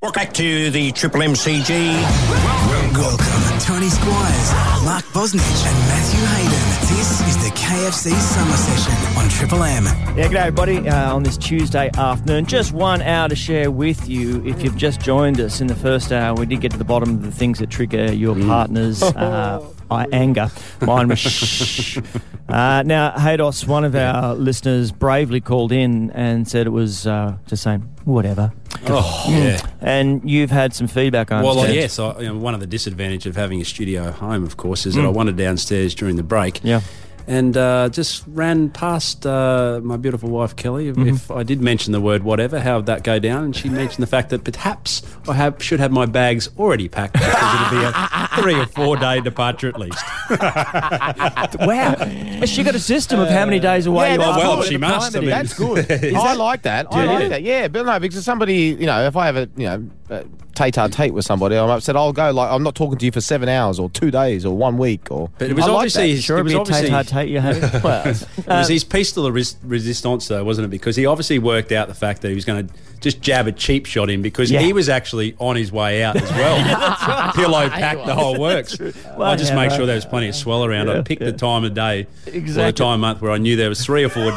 Welcome back to the Triple MCG. Welcome, Welcome, Tony Squires, Mark Bosnich, and Matthew Hayden. This is the KFC Summer Session on Triple M. Yeah, g'day everybody. Uh, on this Tuesday afternoon, just one hour to share with you. If you've just joined us in the first hour, we did get to the bottom of the things that trigger your partner's uh, I- anger. Mine was shh. Uh, now, Haydos, one of our listeners, bravely called in and said it was uh, just saying whatever. Oh, yeah. And you've had some feedback on Well, yes, I, you know, one of the disadvantages of having a studio home, of course, is that I wandered downstairs during the break. Yeah. And uh, just ran past uh, my beautiful wife Kelly. If, if I did mention the word whatever, how would that go down? And she mentioned the fact that perhaps I have, should have my bags already packed because it'll be a three or four day departure at least. Wow. Has she got a system of how many days away Yeah, you are? well, good. she must, I mean- that's good. I like that. I Do like that. Yeah, but no, because somebody, you know, if I have a, you know, uh, tate-a-tate with somebody, I'm upset. I'll go like I'm not talking to you for seven hours or two days or one week or. But it was I obviously that. his, Sure, it was a obviously tate-a-tate you had. Well, It was his piece de la res- resistance, though, wasn't it? Because he obviously worked out the fact that he was going to just jab a cheap shot in because Yeah. he was actually on his way out as well. Pillow packed the whole works. I just yeah, make right. sure there was plenty of swell around. I picked the time of day or the time of month where I knew there was three or four,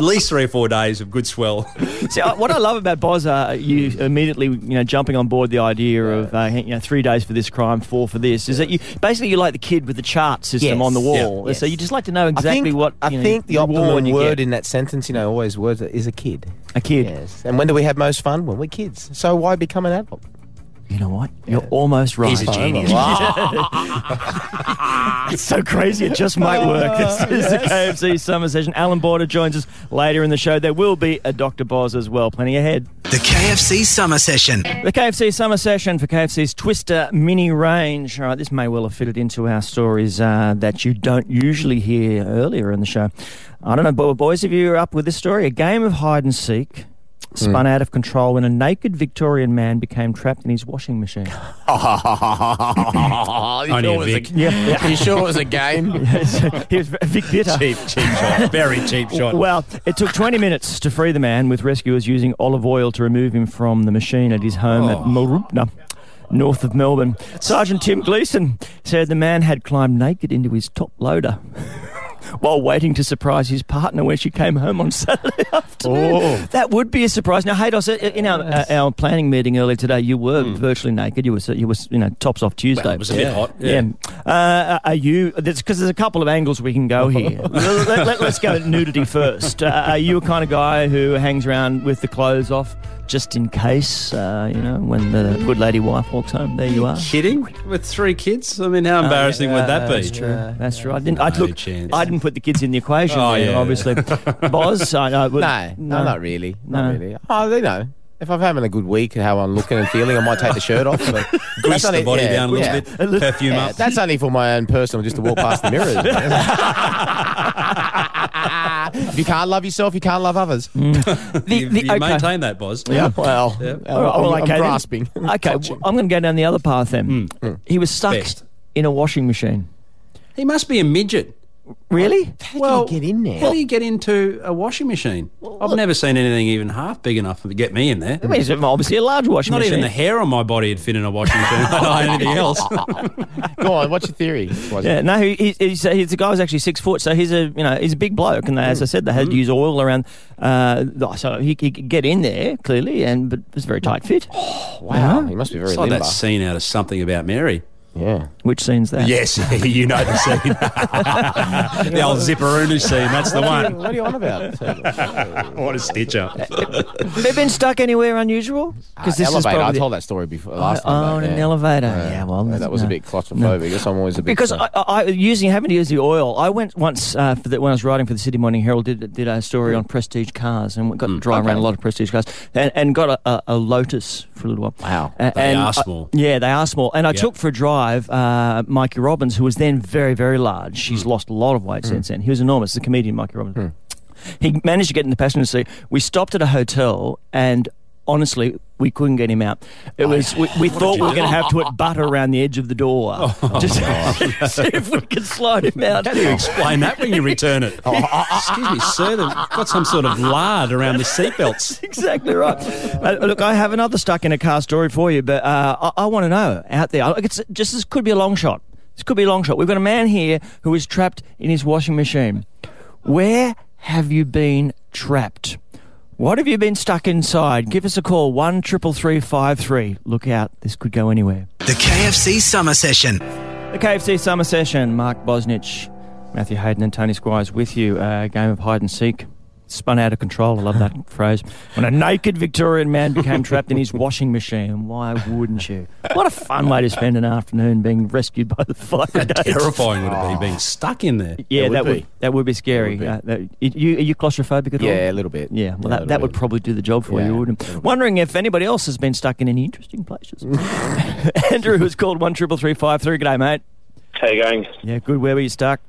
at least three or four days of good swell. See, what I love about Boz, uh, you immediately, you know, jumping on board the idea of, uh, you know, three days for this crime, four for this, is that you basically you like the kid with the chart system Yes. on the wall. Yeah. So you just like to know I exactly think, what. I know, think the optimum word get. in that sentence, you know, always words is a kid. a kid. Yes. And when do we have most fun? When we're kids. So why become an adult? You know what? You're almost right. He's a genius. It's so crazy, it just might work. This is the KFC Summer Session. Allan Border joins us later in the show. There will be a Dr. Boz as well. Plenty ahead. The KFC Summer Session. The KFC Summer Session for KFC's Twister Mini Range. All right, this may well have fitted into our stories uh, that you don't usually hear earlier in the show. I don't know, boys, if you're up with this story, a game of hide and seek spun mm. out of control when a naked Victorian man became trapped in his washing machine. Only a Vic. Yeah, you sure it was a game? he was Vic Bitter. cheap, cheap shot. Very cheap shot. Well, it took 20 minutes to free the man, with rescuers using olive oil to remove him from the machine at his home at oh. Mooroopna, north of Melbourne. Sergeant Tim Gleeson said the man had climbed naked into his top loader. While waiting to surprise his partner when she came home on Saturday afternoon. That would be a surprise. Now, Haydos, in our, uh, our planning meeting earlier today, you were virtually naked. You were, you were, you know, tops off Tuesday. Well, it was a bit hot. Yeah. Yeah. Uh, are you? Because there's a couple of angles we can go here. let, us go nudity first. Uh, are you a kind of guy who hangs around with the clothes off just in case? Uh, you know, when the good lady wife walks home, there you are. Kidding? With three kids? I mean, how embarrassing would that be? That's true. That's true. I didn't. I No look. chance. I didn't put the kids in the equation. Oh, there, yeah. obviously. Boz, I know. but- No, no, not really. Not No. really. Oh, you know, if I'm having a good week, and how I'm looking and feeling, I might take the shirt off. But Grease that's the only- body yeah, down a little yeah. bit, perfume Yeah, up. that's only for my own personal, just to walk past the mirrors. if you can't love yourself, you can't love others. Mm. The, you the, you okay. maintain that, Boz. Yeah, well, Yeah. I'm, All right, well, I'm okay, then. grasping. Okay, well, I'm going to go down the other path then. Mm. He was stuck Best. in a washing machine. He must be a midget. Really? How do you get in there? How do you get into a washing machine? I've never seen anything even half big enough to get me in there. I mean, it's obviously a large washing Not machine. Not even the hair on my body would fit in a washing machine. I don't know anything else. Go on, what's your theory? Was Yeah, no, he, he, he's, uh, he's the guy was actually six foot, so he's a you know he's a big bloke, and they, as I said, they had to mm-hmm. use oil around, uh, so he, he could get in there clearly, and but it was a very tight fit. Wow, uh-huh. he must be very It's like limber. that scene out of Something About Mary. Yeah. Which scene's that? Yes, you know the scene. the old Zipperoonie scene, that's the one. What are you on about? What a stitch up. Have you been stuck anywhere unusual? Because Uh, elevator. I told that story before last Oh, time. on but, an yeah. elevator. Yeah, well, Yeah, that was a no. bit claustrophobic. Guess I'm always a bit Because I, I, using having to use the oil, I went once uh, for the, when I was writing for the Sydney Morning Herald, did did a story on prestige cars and got to drive around a lot of prestige cars, and, and got a, a, a Lotus for a little while. Wow. A- They and are I- small. yeah, they are small. And I Yeah. took for a drive uh, Mikey Robins, who was then very very large. She's hmm. lost a lot of weight hmm. since then. He was enormous. The comedian Mikey Robins. Hmm. He managed to get in the passenger seat. We stopped at a hotel and. Honestly, we couldn't get him out. It was we, we thought we were going to have to put butter around the edge of the door, just see if we could slide him out. How do you explain that when you return it? Excuse me, sir, they've got some sort of lard around the seatbelts. exactly right. Uh, look, I have another stuck in a car story for you, but uh, I, I want to know out there. Look, It's just this could be a long shot. This could be a long shot. We've got a man here who is trapped in his washing machine. Where have you been trapped? What have you been stuck inside? Give us a call one triple three five three. Look out, this could go anywhere. The KFC Summer Session. The KFC Summer Session. Mark Bosnich, Matthew Hayden, and Tony Squires with you. A game of hide and seek. Spun out of control. I love that phrase. When a naked Victorian man became trapped in his washing machine. Why wouldn't you? What a fun way to spend an afternoon being rescued by the fire How brigade. terrifying would it be being stuck in there? Yeah, It would that would be. that would be scary. be. Uh, that- you, are you claustrophobic at all? Yeah, a little bit. Yeah, well, a that, that little would bit. probably do the job for Yeah, you, wouldn't it? Wondering if anybody else has been stuck in any interesting places. Andrew has called one triple three five three. G'day, mate. How you going? Yeah, good. Where were you stuck?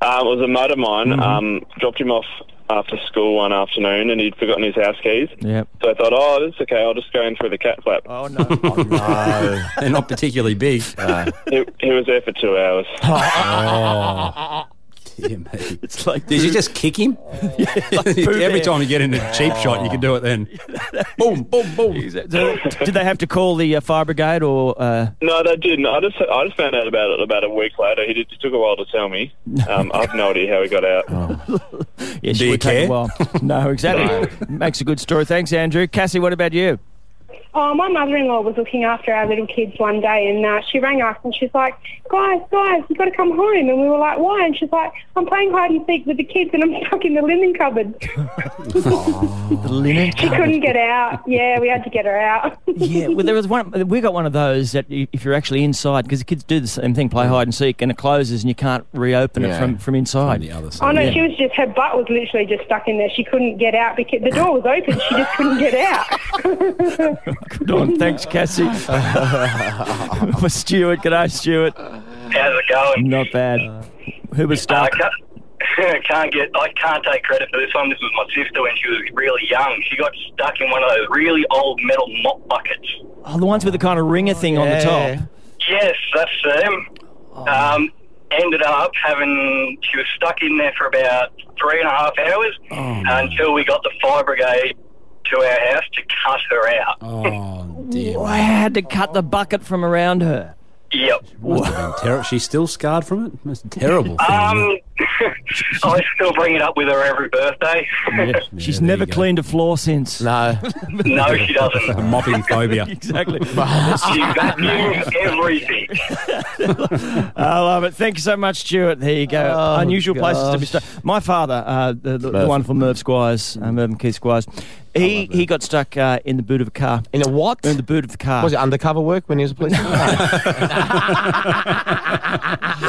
Um, it was a mate of mine. Mm-hmm. Um, dropped him off after school one afternoon, and he'd forgotten his house keys. Yeah. So I thought, oh, that's okay. I'll just go in through the cat flap. Oh no. Oh, no. They're not particularly big. He, he was there for two hours. Oh. Dear me. it's like Did you just kick him? Every time you get in a cheap shot, you can do it then. boom, boom, boom. So, did they have to call the uh, fire brigade or? Uh, No, they didn't. I just I just found out about it about a week later. He, did, it took a while to tell me. Um, I've no idea how he got out. yes, Do you would take care? a while. No, exactly. Makes a good story. Thanks, Andrew. Cassie, what about you? Oh, my mother-in-law was looking after our little kids one day, and uh, she rang us, and she's like, "Guys, guys, you've got to come home." And we were like, "Why?" And she's like, "I'm playing hide and seek with the kids, and I'm stuck in the linen cupboard." The linen. She couldn't get out. Yeah, we had to get her out. Yeah, well, there was one. We got one of those that if you're actually inside, because the kids do the same thing, play hide and seek, and it closes and you can't reopen it from from On inside. the other oh no, Yeah. she was just her butt was literally just stuck in there. She couldn't get out because the door was open. She just couldn't get out. Good on. Thanks, Cassie. For Stuart. G'day, Stuart. How's it going? Not bad. Who was I stuck? can't, can't get. I can't take credit for this one. This was my sister when she was really young. She got stuck in one of those really old metal mop buckets. Oh, the ones with the kind of ringer thing on the top. Yes, that's them. Um, ended up having. She was stuck in there for about three and a half hours until we got the fire brigade to our house to cut her out. Oh, dear. I had to cut the bucket from around her. Yep. Must have been terri- She's still scarred from it? That's terrible thing. Um, I still bring it up with her every birthday. She's there never you go. cleaned a floor since. No. no, she doesn't. Mopping phobia. Exactly. She vacuums everything. I love it. Thank you so much, Stuart. There you go. Oh, Unusual places to be stuck. My father, uh, the, the, the Merv. wonderful Merv Squires, uh, Merv and Keith Squires, he, he got stuck uh, in the boot of a car. In a what? In the boot of the car. Was it undercover work when he was a policeman?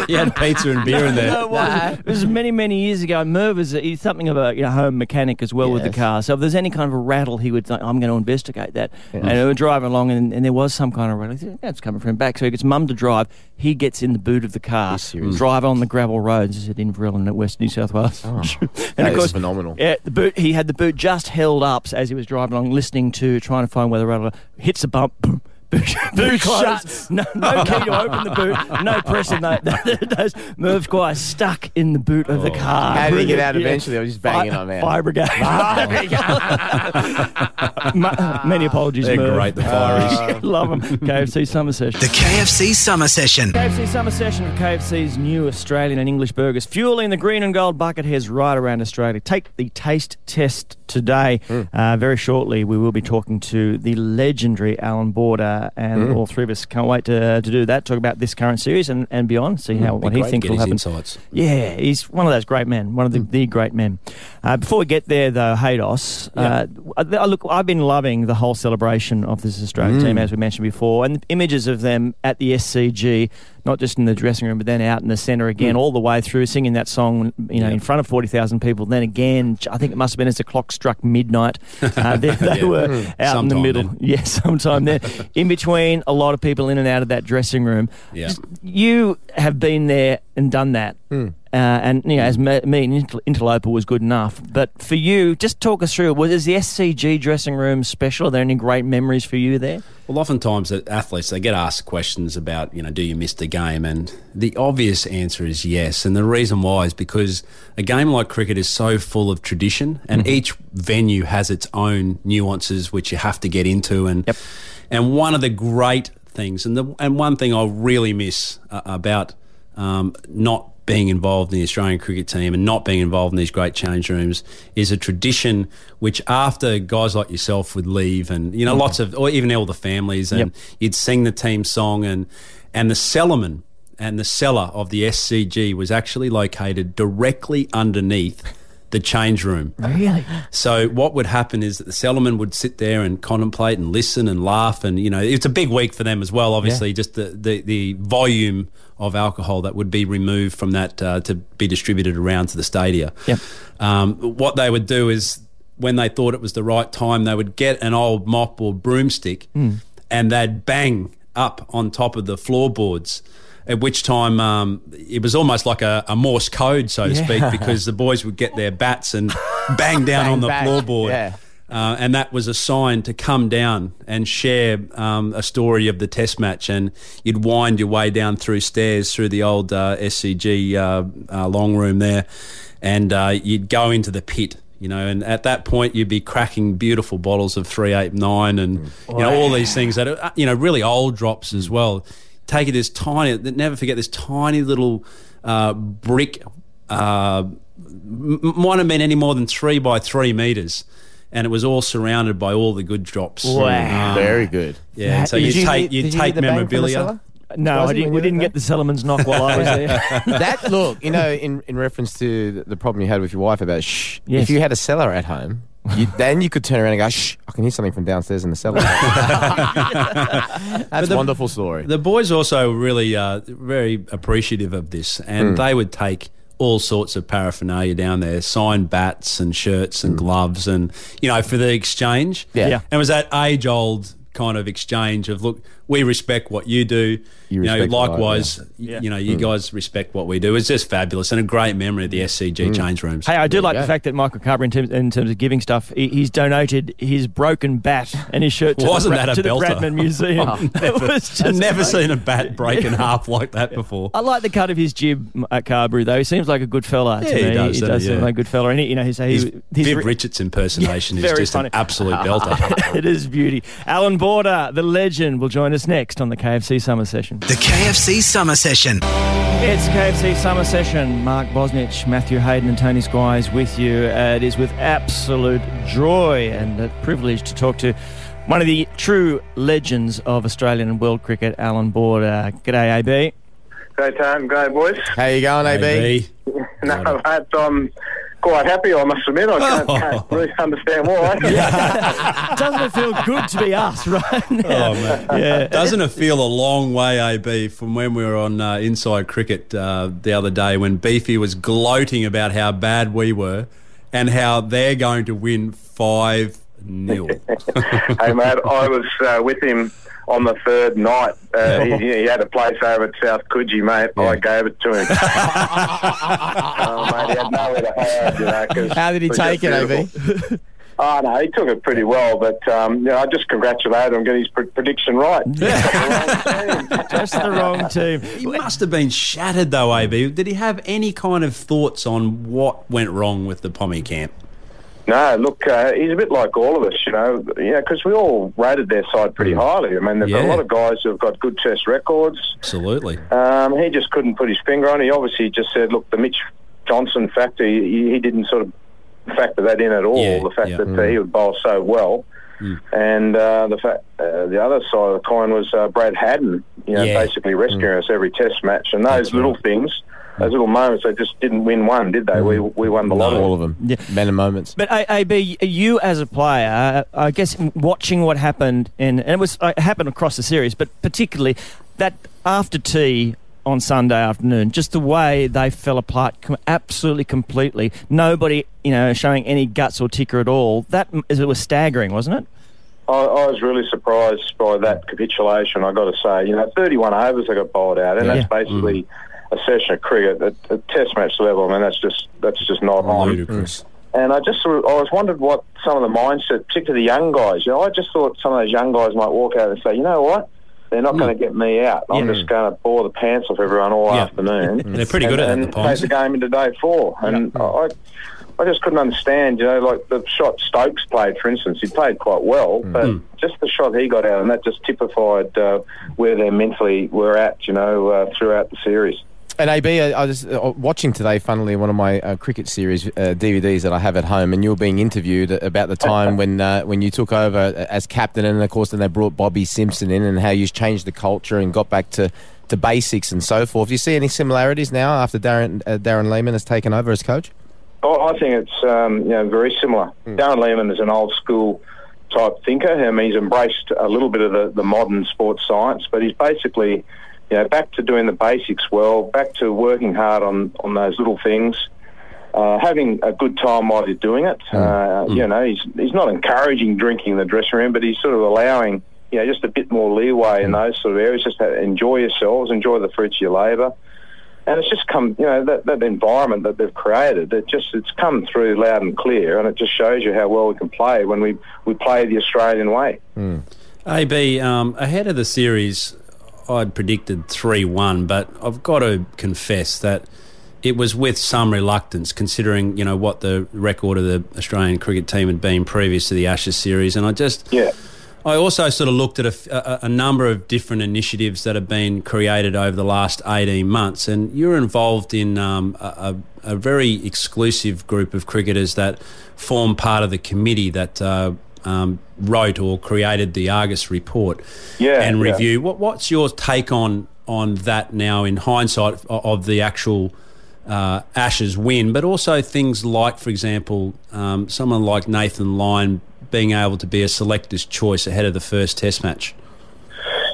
he had pizza and beer in there. No, it was many, many years ago. Merv is uh, he's something of a you know, home mechanic as well with the Yes. car. So if there's any kind of a rattle, he would think, I'm going to investigate that. And we were driving along, and, and there was some kind of rattle. He said, That's coming from back. So he gets mum to drive. He gets in the boot of the car, drive on the gravel roads. This is at Inverell in West New South Wales. Oh. and That is phenomenal. Yeah, the boot. He had the boot just held up as he was driving along, listening to, trying to find where the rattle hits a bump. Boom. Boot, boot closed. No, no key to open the boot. No pressing. No, those Merv Squire stuck in the boot of the car. Oh. How did he get out Yeah. eventually? Or just banging Fi- on man? Fire brigade. Ma- Many apologies, They're Merv. great, the fireys. Love them. KFC Summer Session. The KFC Summer Session. KFC Summer Session of KFC's new Australian and English burgers, fueling the green and gold bucket heads right around Australia. Take the taste test today. Uh, very shortly, we will be talking to the legendary Allan Border, Uh, and mm. all three of us can't wait to, uh, to do that. Talk about this current series and, and beyond. See mm, how Be what he thinks will happen. insights. Yeah, he's one of those great men, one of the, mm. the great men. Uh, before we get there, though, Haydos, uh, look, I've been loving the whole celebration of this Australian team, as we mentioned before, and images of them at the SCG, not just in the dressing room, but then out in the centre again, all the way through, singing that song, you know, in front of 40,000 people. Then again, I think it must have been as the clock struck midnight. Uh, they they Yeah. were out in the middle. then. Yeah, sometime there. In between a lot of people in and out of that dressing room. Yeah. You have been there and done that. Uh, and you know, as me, me and Interloper was good enough. But for you, just talk us through. Was is the SCG dressing room special? Are there any great memories for you there? Well, oftentimes the athletes they get asked questions about you know do you miss the game, and the obvious answer is yes. And the reason why is because a game like cricket is so full of tradition, and each venue has its own nuances which you have to get into. And Yep. and one of the great things, and the and one thing I really miss uh, about um, not being involved in the Australian cricket team and not being involved in these great change rooms is a tradition which after guys like yourself would leave and you know lots of or even all the families and Yep. you'd sing the team song and and the cellarman and the cellar of the SCG was actually located directly underneath the change room. Really? So what would happen is that the cellarman would sit there and contemplate and listen and laugh, and you know it's a big week for them as well. Obviously, just the, the the volume of alcohol that would be removed from that uh, to be distributed around to the stadia. Yep. Um, what they would do is when they thought it was the right time, they would get an old mop or broomstick and they'd bang up on top of the floorboards. At which time um, it was almost like a, a Morse code, so to speak, because the boys would get their bats and bang down Bang on the back. floorboard. Yeah. Uh, and that was a sign to come down and share um, a story of the test match. And you'd wind your way down through stairs through the old uh, SCG uh, uh, long room there, and uh, you'd go into the pit. You know, and at that point you'd be cracking beautiful bottles of three eight nine, and you know all these things that are uh, you know really old drops as well. Take it this tiny. Never forget this tiny little uh, brick. Uh, m- might have been any more than three by three meters, and it was all surrounded by all the good drops. Wow. Um, Very good. Yeah, and so you you take you you hear take the bang the memorabilia. Cellar? No, I didn't, we didn't were get the Cellarman's knock while I was there. that look, you know, in, in reference to the- the problem you had with your wife about shh. Yes. If you had a cellar at home, you, then you could turn around and go shh. I can hear something from downstairs in the cellar. That's a wonderful story. The boys also really uh, very appreciative of this, and Hmm. they would take all sorts of paraphernalia down there, signed bats and shirts and gloves, and you know for the exchange. Yeah. Yeah. and it was that age old kind of exchange of look, we respect what you do. You know, respect what I- likewise, y- yeah. you know, you guys respect what we do. It's just fabulous and a great memory of the SCG Hmm. change rooms. Hey, I do There like the fact that Michael Carber, in terms, in terms of giving stuff, he, he's donated his broken bat and his shirt to, Wasn't the, that a to the? Bradman Museum. It was just I've never amazing. seen a bat break in half like that before. I like the cut of his jib at Carberry, though. He seems like a good fella to Yeah, he me. does, he doesn't does he? seem Yeah. like a good fella. And he, you know, he's, His he, he's Viv Richards impersonation Yeah, is just funny. an absolute belter. it is beauty. Allan Border, the legend, will join us next on the KFC Summer Session. The KFC Summer Session. It's KFC Summer Session. Mark Bosnich, Matthew Hayden, and Tony Squires with you. Uh, it is with absolute joy and a privilege to talk to one of the true legends of Australian and world cricket, Allan Border. G'day, AB. Great time, great boys. How you going, AB? AB. No, mate, I'm quite happy, I must admit. I can't, Oh. can't really understand why. Doesn't it feel good to be us right now? Oh, man. Yeah. Doesn't it feel a long way, AB, from when we were on uh, Inside Cricket uh, the other day when Beefy was gloating about how bad we were and how they're going to win 5 0. hey, mate, I was uh, with him on the third night. Uh, he, he had a place over at South Coogee, mate. I gave it to him. oh, mate, he had nowhere to hide, you know. 'cause How did he take it, beautiful. Oh, no, he took it pretty well, but um, you know, I just congratulate him on getting his pre- prediction right. Just the wrong team. he must have been shattered, though, AB. Did he have any kind of thoughts on what went wrong with the Pommy camp? No, look, uh, he's a bit like all of us, you know, yeah, because we all rated their side pretty highly. I mean, they've Yeah. a lot of guys who've got good test records. Absolutely. Um, he just couldn't put his finger on it. He obviously just said, look, the Mitch Johnson factor, he, he didn't sort of factor that in at all, Yeah, the fact yeah. that uh, he would bowl so well. And uh, the fact, uh, the other side of the coin was uh, Brad Haddin, you know, basically rescuing us every test match. And those That's little right. things, those little moments, they just didn't win one, did they? We, we won the lot of All them. of them. Yeah. Men and moments. But AB, you as a player, I guess watching what happened, in, and it was uh, it happened across the series, but particularly that after tea on Sunday afternoon, just the way they fell apart, absolutely completely. Nobody, you know, showing any guts or ticker at all. That it was staggering, wasn't it? I, I was really surprised by that capitulation. I got to say, you know, 31 overs they got bowled out, and Yeah. that's basically a session of cricket at, at Test match level. I mean, that's just that's just not oh, on. Ludicrous. Mm. And I just sort of, I was wondered what some of the mindset, particularly the young guys. You know, I just thought some of those young guys might walk out and say, you know what, they're not mm. going to get me out. I'm just going to bore the pants off everyone all Yeah. afternoon. They're pretty good at that, and, the and take the game into day four. And mm. I, I just couldn't understand. You know, like the shot Stokes played, for instance, he played quite well, but just the shot he got out, and that just typified uh, where they mentally were at. You know, uh, throughout the series. And AB, I I was uh, watching today, funnily, one of my uh, cricket series uh, DVDs that I have at home, and you were being interviewed about the time when uh, when you took over as captain, and of course, then they brought Bobby Simpson in, and how you changed the culture and got back to, to basics and so forth. Do you see any similarities now after Darren uh, Darren Lehmann has taken over as coach? Oh, I think it's um, you know very similar. Darren Lehmann is an old school type thinker. I mean, he's embraced a little bit of the, the modern sports science, but he's basically you know back to doing the basics well, back to working hard on on those little things. Uh, having a good time while you're doing it, uh, you know, he's he's not encouraging drinking in the dressing room, but he's sort of allowing, you know, just a bit more leeway in those sort of areas. Just enjoy yourselves, enjoy the fruits of your labour, and it's just come, you know, that, that environment that they've created. It just it's come through loud and clear, and it just shows you how well we can play when we we play the Australian way. AB, um, ahead of the series, I'd predicted 3 1, but I've got to confess that it was with some reluctance, considering you know what the record of the Australian cricket team had been previous to the Ashes series, and I just Yeah. I also sort of looked at a number of different initiatives that have been created over the last 18 months, and you're involved in um, a, a, a very exclusive group of cricketers that form part of the committee that uh, um, wrote or created the Argus report Yeah, and yeah. review. What, what's your take on on that now in hindsight of, of the actual uh, Ashes win, but also things like, for example, um, someone like Nathan Lyon being able to be a selector's choice ahead of the first Test match.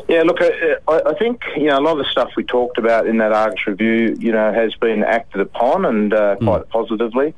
Yeah, look, I, I think you know a lot of the stuff we talked about in that Argus review, you know, has been acted upon and uh, quite positively.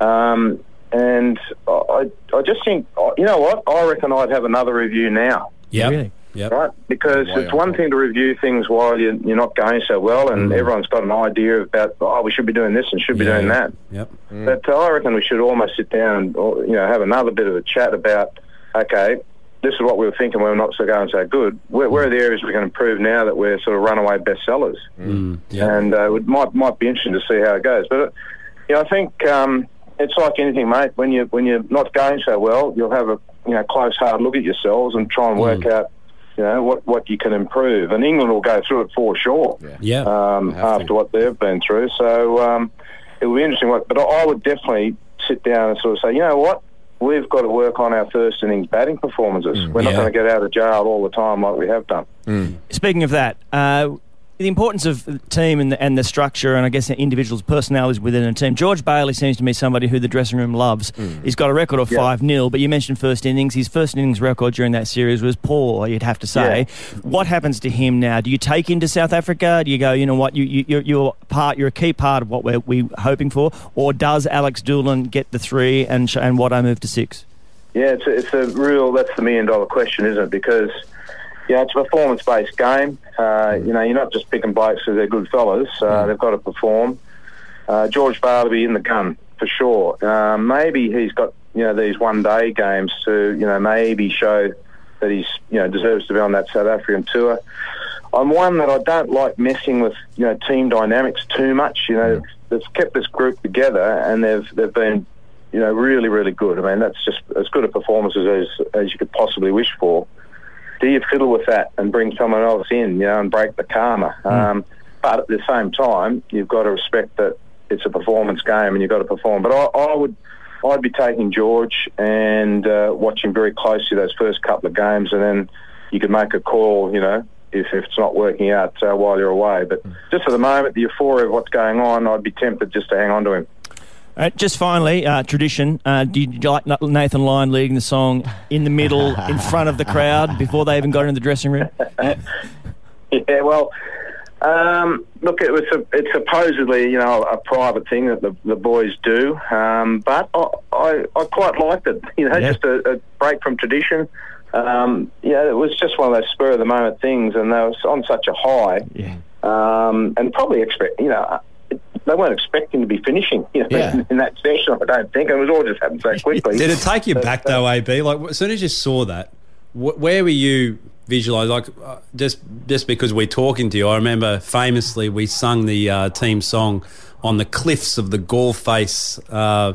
Um, and I, I just think, you know what? I reckon I'd have another review now, Yeah. Really? Yep. right? Because Way it's one thing to review things while you're, you're not going so well, and everyone's got an idea about, oh, we should be doing this and should be Yeah, doing that. Yep. But uh, I reckon we should almost sit down and or, you know have another bit of a chat about okay, this is what we were thinking when we're not so going so good. Where, where are the areas we can improve now that we're sort of runaway bestsellers? Mm, yep. And uh, it might might be interesting to see how it goes. But uh, you know, I think um, it's like anything, mate. When you when you're not going so well, you'll have a you know close hard look at yourselves and try and work out. You know what, what you can improve, and England will go through it for sure Yeah. um, Have to. after what they've been through. So um, it will be interesting. What, but I would definitely sit down and sort of say, you know what, we've got to work on our first innings batting performances. We're not Yeah. going to get out of jail all the time like we have done. Speaking of that, uh, the importance of the team and the, and the structure, and I guess the individuals' personalities within a team. George Bailey seems to me somebody who the dressing room loves. Hmm. He's got a record of Yeah. 5 0, but you mentioned first innings. His first innings record during that series was poor, you'd have to say. What happens to him now? Do you take him to South Africa? Do you go, you know what, you, you, you're, you're, part, you're a key part of what we're, we're hoping for? Or does Alex Doolan get the three and, and what I move to six? Yeah, it's a, it's a real, that's the million dollar question, isn't it? Because, know, it's a performance based game. Uh, you know, you're not just picking blokes because they're good fellas. Uh, They've got to perform. Uh, George be in the gun for sure. Uh, maybe he's got, you know, these one day games to, you know, maybe show that he's, you know, deserves to be on that South African tour. I'm one that I don't like messing with, you know, team dynamics too much. You know, they've kept this group together and they've they've been, you know, really really good. I mean, that's just as good a performance as as you could possibly wish for. Do you fiddle with that and bring someone else in, you know, and break the karma? Um, but at the same time, you've got to respect that it's a performance game and you've got to perform. But I, I would. I'd be taking George and uh, watching very closely those first couple of games, and then you could make a call, you know, if, if it's not working out uh, while you're away. But just for the moment, the euphoria of what's going on, I'd be tempted just to hang on to him. Uh, just finally, uh, tradition. Uh, do you like Nathan Lyon leading the song in the middle, in front of the crowd, before they even got into the dressing room? Yeah, well, um, look, it was a, it's supposedly you know a private thing that the, the boys do, um, but I, I, I quite liked it. You know, Yeah. just a, a break from tradition. Um, yeah, it was just one of those spur of the moment things, and they were on such a high. Yeah. um, and probably expect you know. They weren't expecting to be finishing you know, Yeah. in, that session, I don't think. It was all just happened so quickly. Did it take you But, back uh, though, AB? Like as soon as you saw that, wh- where were you visualised? Like uh, just just because we're talking to you, I remember famously we sung the uh, team song on the cliffs of the Galle Face uh,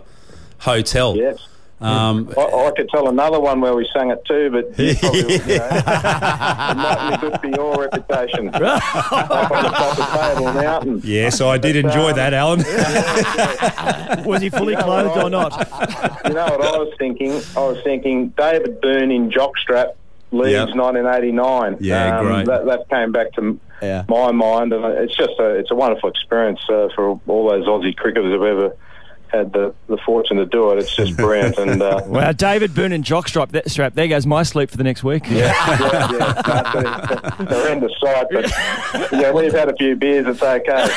Hotel. Yes. Um, I, I could tell another one where we sang it too, but you probably, you know, it might be good for your reputation. Up on the Table Mountain. yeah, so I did enjoy that, Allan. Was he fully You know clothed what or not? You know what I was thinking? I was thinking David Boon in jockstrap leaves Yep. 1989. Yeah, great. That, that came back to Yeah. my mind, and it's just a it's a wonderful experience uh, for all those Aussie cricketers who've ever had the, the fortune to do it. It's just brilliant, and uh, Wow, David Boon and jockstrap. That strap. There goes my sleep for the next week. yeah, yeah, yeah. That's a horrendous sight, but yeah, we've had a few beers. It's okay.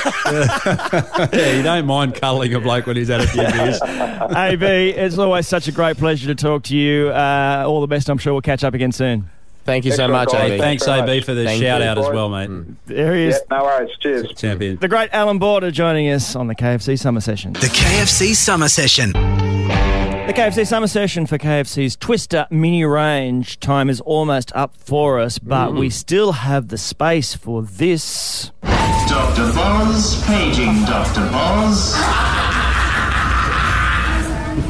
yeah, you don't mind cuddling a bloke when he's had a few beers. AB, it's always such a great pleasure to talk to you. Uh, all the best. I'm sure we'll catch up again soon. Thank you so much, guys. AB. Thanks, very AB, for the Thank shout you. out as well, mate. There he yeah, is. no worries. Cheers. Champion. The great Allan Border joining us on the KFC Summer Session. The KFC Summer Session. The KFC Summer Session for KFC's Twister mini range time is almost up for us, but we mm. still have the space for this. Dr. Boz, paging Dr. Boz.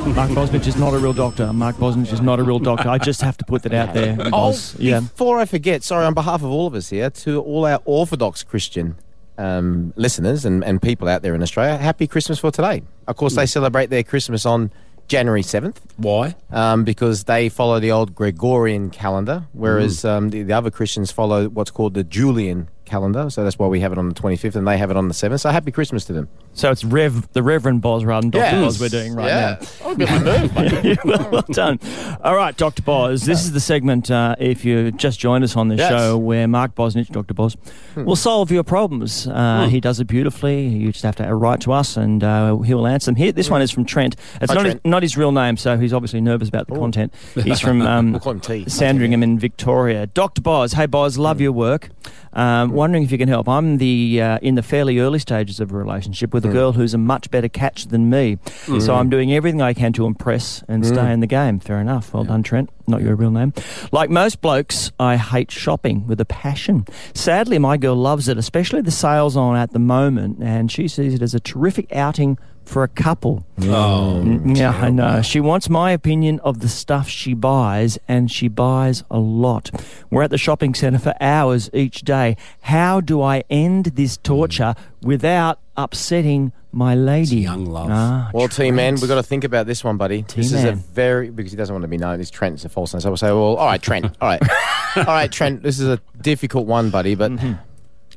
Mark Bosnich is not a real doctor. Mark Bosnich is not a real doctor. I just have to put that out there. Oh, yeah. before I forget, sorry, on behalf of all of us here, to all our Orthodox Christian um, listeners and, and people out there in Australia, happy Christmas for today. Of course, they celebrate their Christmas on January 7th Why? um, because they follow the old Gregorian calendar, whereas Mm. um, the, the other Christians follow what's called the Julian calendar. So that's why we have it on the 25th and they have it on the 7th. So happy Christmas to them. So it's Rev, the Reverend Boz rather than Dr. Yes. Boz we're doing right yeah. now. I'm a bit removed, mate. well, well done. All right, Dr. Boz. This is the segment, uh, if you just joined us on the Yes. show, where Mark Bosnich, Dr. Boz, will solve your problems. Uh, He does it beautifully. You just have to write to us and uh, he will answer them. Here, this one is from Trent. It's Hi, not, His, not his real name, so he's obviously nervous about the content. He's from um, We'll call him T. Sandringham in Victoria. Dr. Boz. Hey, Boz, love your work. Um, wondering if you can help. I'm the uh, in the fairly early stages of a relationship with a mm. girl who's a much better catch than me. Mm. So I'm doing everything I can to impress and mm. stay in the game. Fair enough. Well done, Trent. Not your real name. Like most blokes, I hate shopping with a passion. Sadly, my girl loves it, especially the sales on at the moment, and she sees it as a terrific outing for a couple. Oh, Yeah, I know. She wants my opinion of the stuff she buys, and she buys a lot. We're at the shopping centre for hours each day. How do I end this torture without upsetting my lady? young love. Ah, Well, T man, we've got to think about this one, buddy. This is a T-Man. very because he doesn't want to be known. This Trent's a false name. So we'll say, well, all right, Trent. All right, all right, Trent. This is a difficult one, buddy. But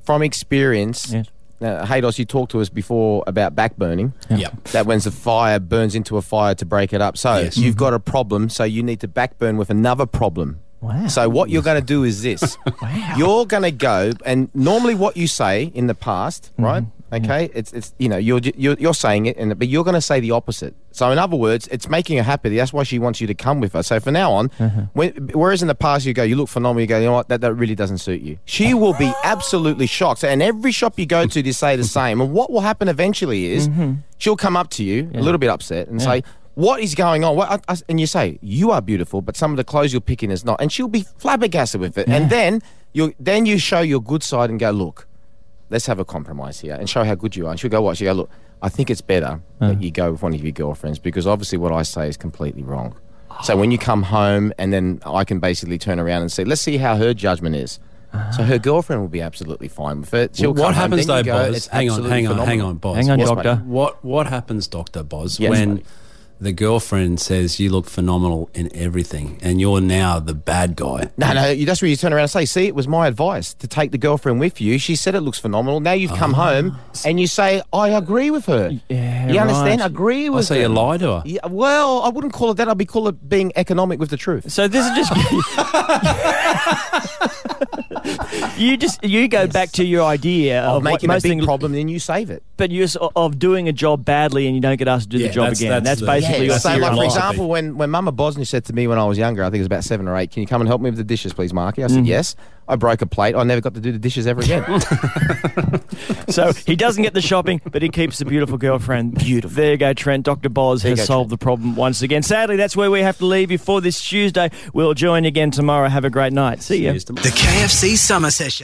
from experience, Yes. Uh, Haydos, you talked to us before about backburning. Yep. That when the fire burns into a fire to break it up. So Yes. you've got a problem, so you need to backburn with another problem. Wow. So what you're going to do is this: wow. you're going to go, and normally what you say in the past, right? Mm. Okay, it's it's you know you're you're, you're saying it, and but you're going to say the opposite. So in other words, it's making her happy. That's why she wants you to come with her. So from now on, mm-hmm. when, whereas in the past you go, you look phenomenal. You go, you know what, that that really doesn't suit you. She will be absolutely shocked. And every shop you go to, they say the same. And what will happen eventually is mm-hmm. she'll come up to you a little bit upset and say. What is going on? What, I- I- and you say you are beautiful, but some of the clothes you're picking is not, and she'll be flabbergasted with it. And then you then you show your good side and go, look, let's have a compromise here and show how good you are. And she'll go, what? She'll go, look, I think it's better that you go with one of your girlfriends because obviously what I say is completely wrong. So when you come home and then I can basically turn around and say, let's see how her judgment is. So her girlfriend will be absolutely fine with it. She'll what come home, happens then though, go, Boz? Hang on, hang on, hang on, Boz. Hang on, Yes, doctor. mate. What what happens, Doctor Boz, Yes, when mate. The girlfriend says you look phenomenal in everything, and you're now the bad guy? No, no, you- that's where you turn around and say, see, it was my advice to take the girlfriend with you. She said it looks phenomenal. Now you've come ah. home and you say, I agree with her. Yeah, you understand? right. Agree I with say her. you lie to her. Yeah, well, I wouldn't call it that. I'd be call it being economic with the truth. So this is just you just you go back to your idea Of of what making a most big things, problem, then you save it. but you of doing a job badly and you don't get asked to do Yeah, the job that's- again. that's That's, the- basically basically Yeah, so like for example, when when Mama Bosnich said to me when I was younger, I think it was about seven or eight, "Can you come and help me with the dishes, please, Marky?" I said Mm. yes. I broke a plate. I never got to do the dishes ever again. So he doesn't get the shopping, but he keeps the beautiful girlfriend. Beautiful. There you go, Trent. Dr. Boz There has go, solved the problem once again. Sadly, that's where we have to leave you for this Tuesday. We'll join you again tomorrow. Have a great night. See you. The KFC Summer Session.